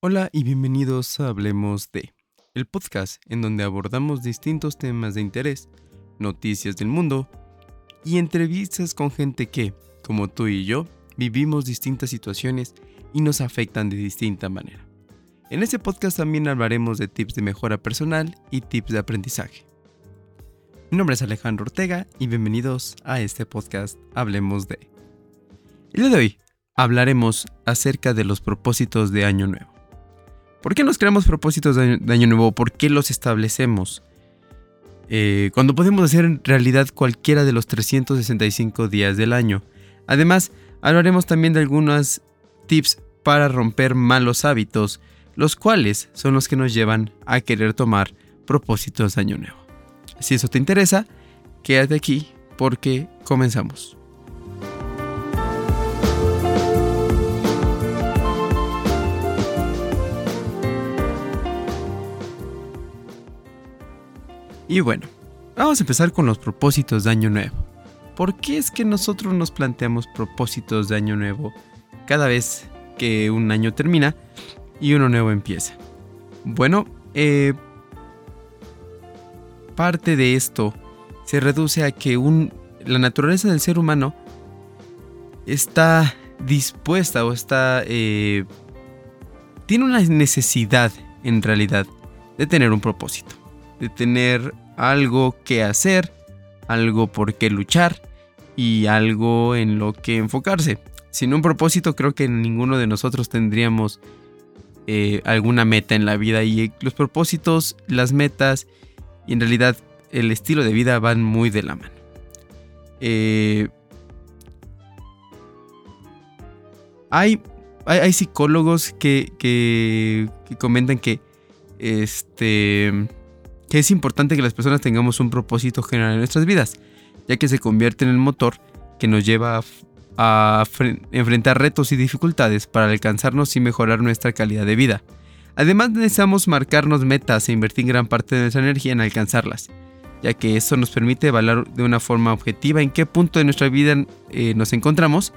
Hola y bienvenidos a Hablemos de, el podcast en donde abordamos distintos temas de interés, noticias del mundo y entrevistas con gente que, como tú y yo, vivimos distintas situaciones y nos afectan de distinta manera. En este podcast también hablaremos de tips de mejora personal y tips de aprendizaje. Mi nombre es Alejandro Ortega y bienvenidos a este podcast Hablemos de. El día de hoy hablaremos acerca de los propósitos de Año Nuevo. ¿Por qué nos creamos propósitos de año, nuevo? ¿Por qué los establecemos? Eh, cuando podemos hacer en realidad cualquiera de los 365 días del año. Además, hablaremos también de algunos tips para romper malos hábitos, los cuales son los que nos llevan a querer tomar propósitos de año nuevo. Si eso te interesa, quédate aquí porque comenzamos. Y bueno, vamos a empezar con los propósitos de Año Nuevo. ¿Por qué es que nosotros nos planteamos propósitos de Año Nuevo cada vez que un año termina y uno nuevo empieza? Bueno, eh, parte de esto se reduce a que un, la naturaleza del ser humano está dispuesta o está... Eh, tiene una necesidad en realidad de tener un propósito de tener algo que hacer, algo por qué luchar y algo en lo que enfocarse. Sin un propósito creo que ninguno de nosotros tendríamos eh, alguna meta en la vida y los propósitos, las metas y en realidad el estilo de vida van muy de la mano. Eh, hay, hay, psicólogos que, que, que comentan que este que es importante que las personas tengamos un propósito general en nuestras vidas, ya que se convierte en el motor que nos lleva a, enfrentar retos y dificultades para alcanzarnos y mejorar nuestra calidad de vida. Además necesitamos marcarnos metas e invertir gran parte de nuestra energía en alcanzarlas, ya que eso nos permite evaluar de una forma objetiva en qué punto de nuestra vida eh, nos encontramos,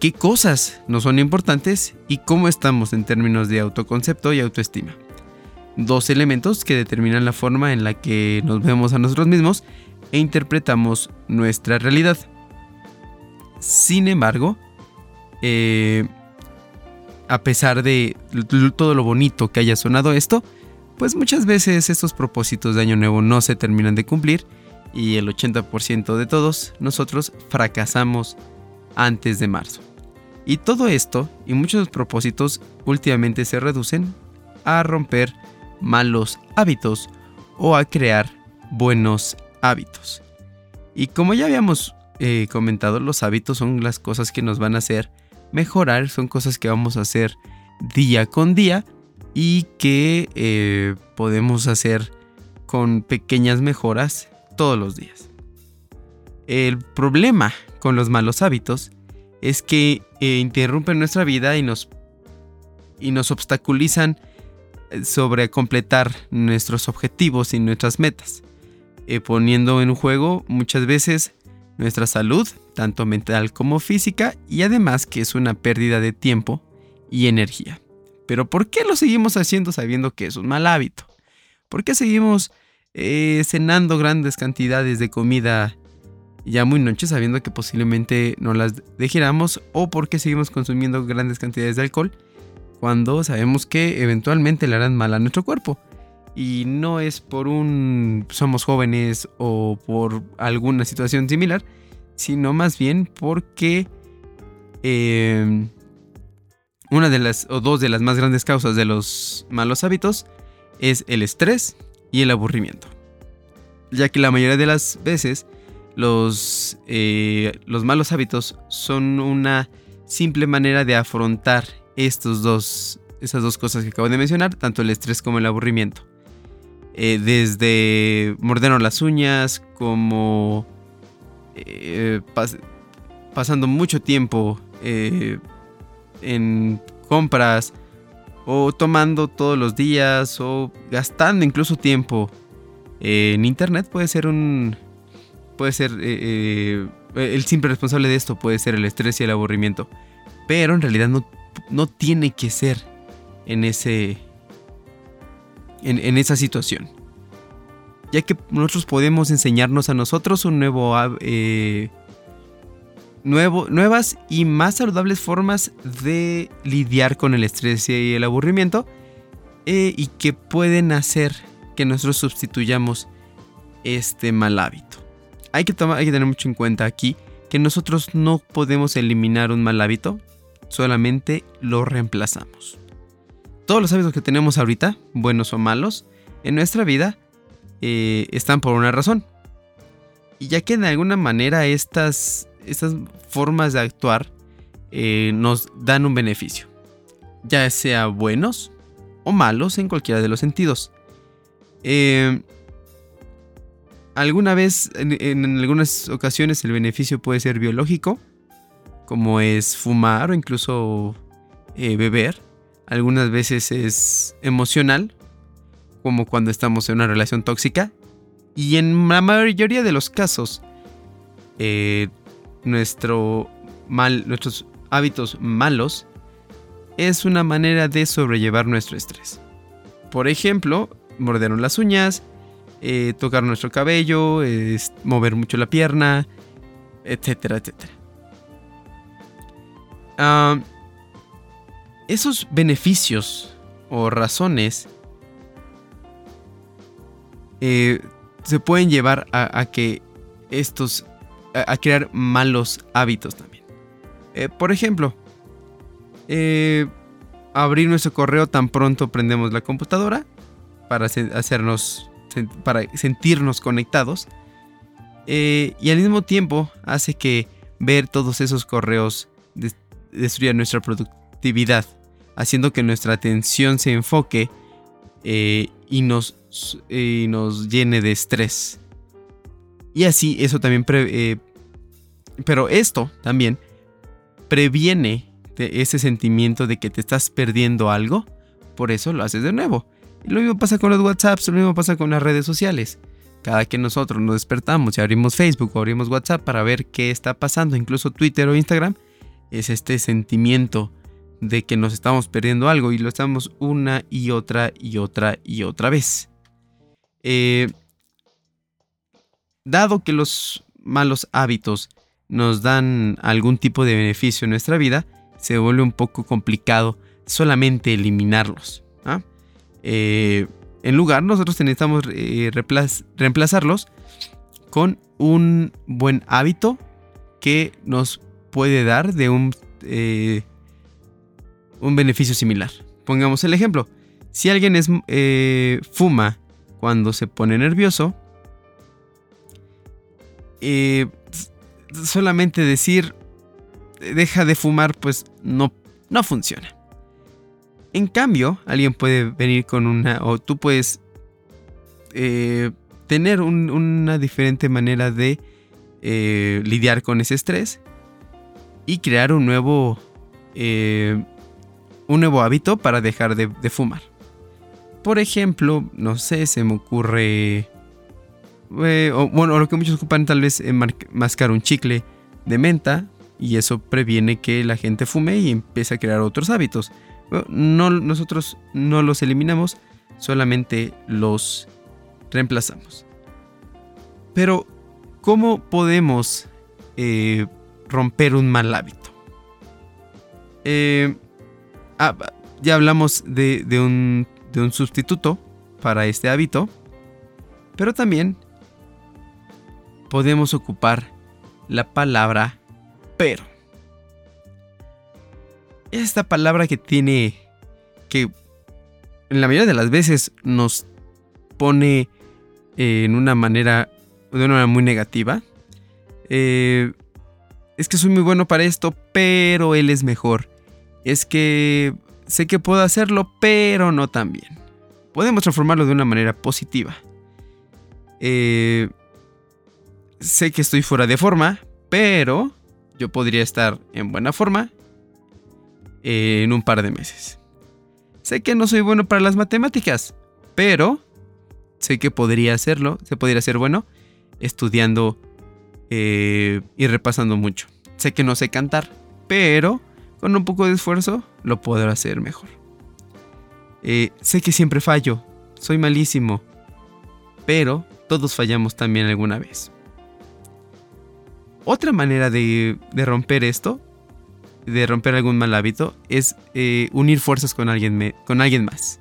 qué cosas nos son importantes y cómo estamos en términos de autoconcepto y autoestima dos elementos que determinan la forma en la que nos vemos a nosotros mismos e interpretamos nuestra realidad. Sin embargo, eh, a pesar de todo lo bonito que haya sonado esto, pues muchas veces estos propósitos de Año Nuevo no se terminan de cumplir y el 80% de todos nosotros fracasamos antes de marzo. Y todo esto y muchos propósitos últimamente se reducen a romper malos hábitos o a crear buenos hábitos. Y como ya habíamos eh, comentado, los hábitos son las cosas que nos van a hacer mejorar, son cosas que vamos a hacer día con día y que eh, podemos hacer con pequeñas mejoras todos los días. El problema con los malos hábitos es que eh, interrumpen nuestra vida y nos, y nos obstaculizan sobre completar nuestros objetivos y nuestras metas, eh, poniendo en juego muchas veces nuestra salud, tanto mental como física, y además que es una pérdida de tiempo y energía. Pero ¿por qué lo seguimos haciendo sabiendo que es un mal hábito? ¿Por qué seguimos eh, cenando grandes cantidades de comida ya muy noche sabiendo que posiblemente no las dejáramos? ¿O por qué seguimos consumiendo grandes cantidades de alcohol? Cuando sabemos que eventualmente le harán mal a nuestro cuerpo. Y no es por un somos jóvenes o por alguna situación similar, sino más bien porque em, una de las o dos de las más grandes causas de los malos hábitos es el estrés y el aburrimiento. Ya que la mayoría de las veces los, eh, los malos hábitos son una simple manera de afrontar estos dos, esas dos cosas que acabo de mencionar, tanto el estrés como el aburrimiento. Eh, desde mordernos las uñas, como eh, pasando mucho tiempo eh, en compras, o tomando todos los días, o gastando incluso tiempo en internet, puede ser un. Puede ser. el simple responsable de esto puede ser el estrés y el aburrimiento. Pero en realidad no no tiene que ser en ese en, esa situación. Ya que nosotros podemos enseñarnos a nosotros un nuevo, eh, nuevo nuevas y más saludables formas de lidiar con el estrés y el aburrimiento eh, y que pueden hacer que nosotros sustituyamos este mal hábito. Hay que, tomar, hay que tener mucho en cuenta aquí que nosotros no podemos eliminar un mal hábito, solamente lo reemplazamos. Todos los hábitos que tenemos ahorita, buenos o malos, en nuestra vida, eh, están por una razón. Y ya que de alguna manera estas, estas formas de actuar eh, nos dan un beneficio, ya sea buenos o malos en cualquiera de los sentidos. Eh, Alguna vez, en, algunas ocasiones, el beneficio puede ser biológico, como es fumar o incluso eh, beber. Algunas veces es emocional, como cuando estamos en una relación tóxica. Y en la mayoría de los casos, eh, nuestro mal, nuestros hábitos malos es una manera de sobrellevar nuestro estrés. Por ejemplo, morder las uñas, eh, tocar nuestro cabello, mover mucho la pierna, etcétera, etcétera. Ah, esos beneficios o razones eh, se pueden llevar a, que estos, a, crear malos hábitos también. Eh, por ejemplo, abrir nuestro correo tan pronto prendemos la computadora para hacernos para sentirnos conectados. Eh, y al mismo tiempo hace que ver todos esos correos destruya nuestra productividad, haciendo que nuestra atención se enfoque eh, y, nos, nos llene de estrés. Y así eso también... Eh, pero esto también previene ese sentimiento de que te estás perdiendo algo, por eso lo haces de nuevo lo mismo pasa con los WhatsApps, lo mismo pasa con las redes sociales. Cada que nosotros nos despertamos y abrimos Facebook o abrimos WhatsApp para ver qué está pasando, incluso Twitter o Instagram, es este sentimiento de que nos estamos perdiendo algo y lo estamos una y otra y otra y otra vez. Eh, dado que los malos hábitos nos dan algún tipo de beneficio en nuestra vida, se vuelve un poco complicado solamente eliminarlos. ¿ah? Eh, en lugar, nosotros necesitamos eh, reemplazarlos con un buen hábito que nos puede dar de un, eh, un beneficio similar. Pongamos el ejemplo. Si alguien es, fuma cuando se pone nervioso, solamente decir deja de fumar pues no, no funciona. En cambio, alguien puede venir con una, o tú puedes eh, tener una diferente manera de eh, lidiar con ese estrés y crear un nuevo, eh, un nuevo hábito para dejar de, fumar. Por ejemplo, no sé, se me ocurre, o, bueno, lo que muchos ocupan tal vez es mascar un chicle de menta y eso previene que la gente fume y empiece a crear otros hábitos no, nosotros no los eliminamos, solamente los reemplazamos. Pero, ¿cómo podemos eh, romper un mal hábito? Eh, ah, ya hablamos de, un, de un sustituto para este hábito, pero también podemos ocupar la palabra pero esta palabra que tiene que en la mayoría de las veces nos pone eh, en una manera de una manera muy negativa. Eh, es que soy muy bueno para esto, pero él es mejor. Es que sé que puedo hacerlo, pero no tan bien. Podemos transformarlo de una manera positiva. Eh, sé que estoy fuera de forma, pero yo podría estar en buena forma en un par de meses. Sé que no soy bueno para las matemáticas, pero sé que podría hacerlo, se podría hacer bueno estudiando eh, y repasando mucho. Sé que no sé cantar, pero con un poco de esfuerzo lo podré hacer mejor. Eh, sé que siempre fallo, soy malísimo, pero todos fallamos también alguna vez. Otra manera de, romper esto, de romper algún mal hábito, es eh, unir fuerzas con alguien, con alguien más.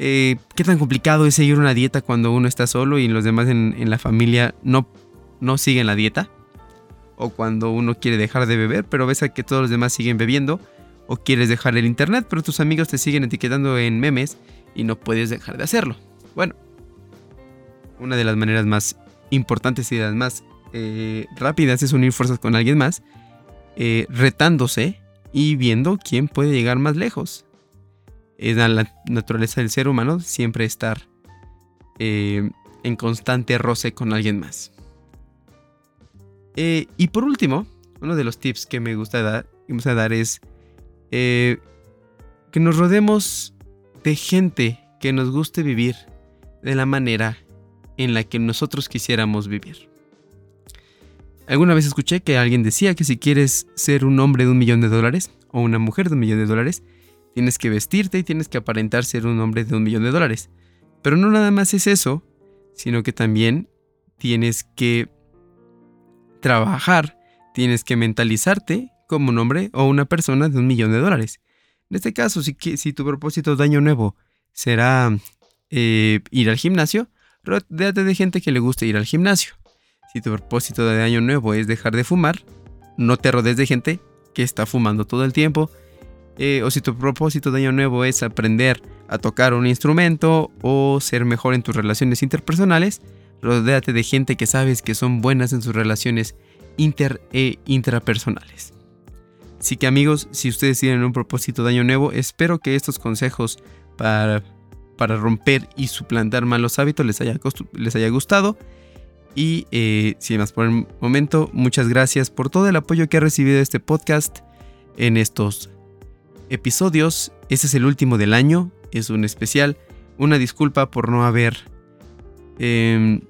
Eh, ¿Qué tan complicado es seguir una dieta cuando uno está solo y los demás en, la familia no, no siguen la dieta? O cuando uno quiere dejar de beber, pero ves a que todos los demás siguen bebiendo. O quieres dejar el internet, pero tus amigos te siguen etiquetando en memes y no puedes dejar de hacerlo. Bueno, una de las maneras más importantes y las más eh, rápidas es unir fuerzas con alguien más, eh, retándose y viendo quién puede llegar más lejos. Es la naturaleza del ser humano siempre estar eh, en constante roce con alguien más. Y por último, uno de los tips que me gusta dar, que dar es que nos rodemos de gente que nos guste vivir de la manera en la que nosotros quisiéramos vivir. Alguna vez escuché que alguien decía que si quieres ser un hombre de un millón de dólares o una mujer de un millón de dólares, tienes que vestirte y tienes que aparentar ser un hombre de un millón de dólares. Pero no nada más es eso, sino que también tienes que trabajar, tienes que mentalizarte como un hombre o una persona de un millón de dólares. En este caso, si, si tu propósito de año nuevo será eh, ir al gimnasio, Rodéate de gente que le guste ir al gimnasio. Si tu propósito de año nuevo es dejar de fumar, no te rodees de gente que está fumando todo el tiempo. Eh, o si tu propósito de año nuevo es aprender a tocar un instrumento o ser mejor en tus relaciones interpersonales, rodéate de gente que sabes que son buenas en sus relaciones inter e intrapersonales. Así que amigos, si ustedes tienen un propósito de año nuevo, espero que estos consejos para para romper y suplantar malos hábitos les haya, les haya gustado. Y eh, sin más por el momento, muchas gracias por todo el apoyo que ha recibido este podcast en estos episodios. Este es el último del año, es un especial. Una disculpa por no haber em,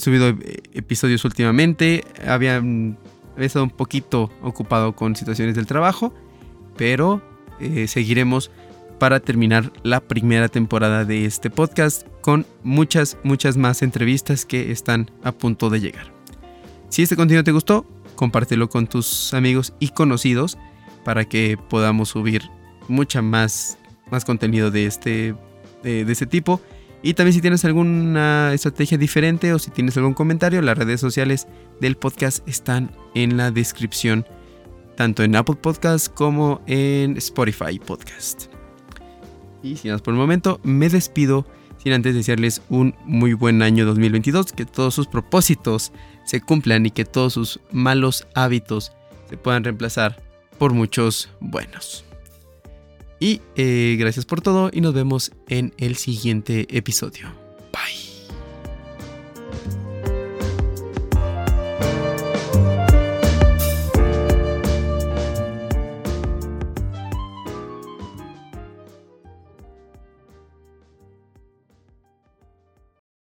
subido episodios últimamente. Había, estado un poquito ocupado con situaciones del trabajo, pero eh, seguiremos para terminar la primera temporada de este podcast con muchas, muchas más entrevistas que están a punto de llegar. Si este contenido te gustó, compártelo con tus amigos y conocidos para que podamos subir mucha más, más contenido de este, de, este tipo. Y también si tienes alguna estrategia diferente o si tienes algún comentario, las redes sociales del podcast están en la descripción, tanto en Apple Podcast como en Spotify Podcast. Y sin más por el momento, me despido sin antes desearles un muy buen año 2022, que todos sus propósitos se cumplan y que todos sus malos hábitos se puedan reemplazar por muchos buenos. Y eh, gracias por todo y nos vemos en el siguiente episodio. Bye.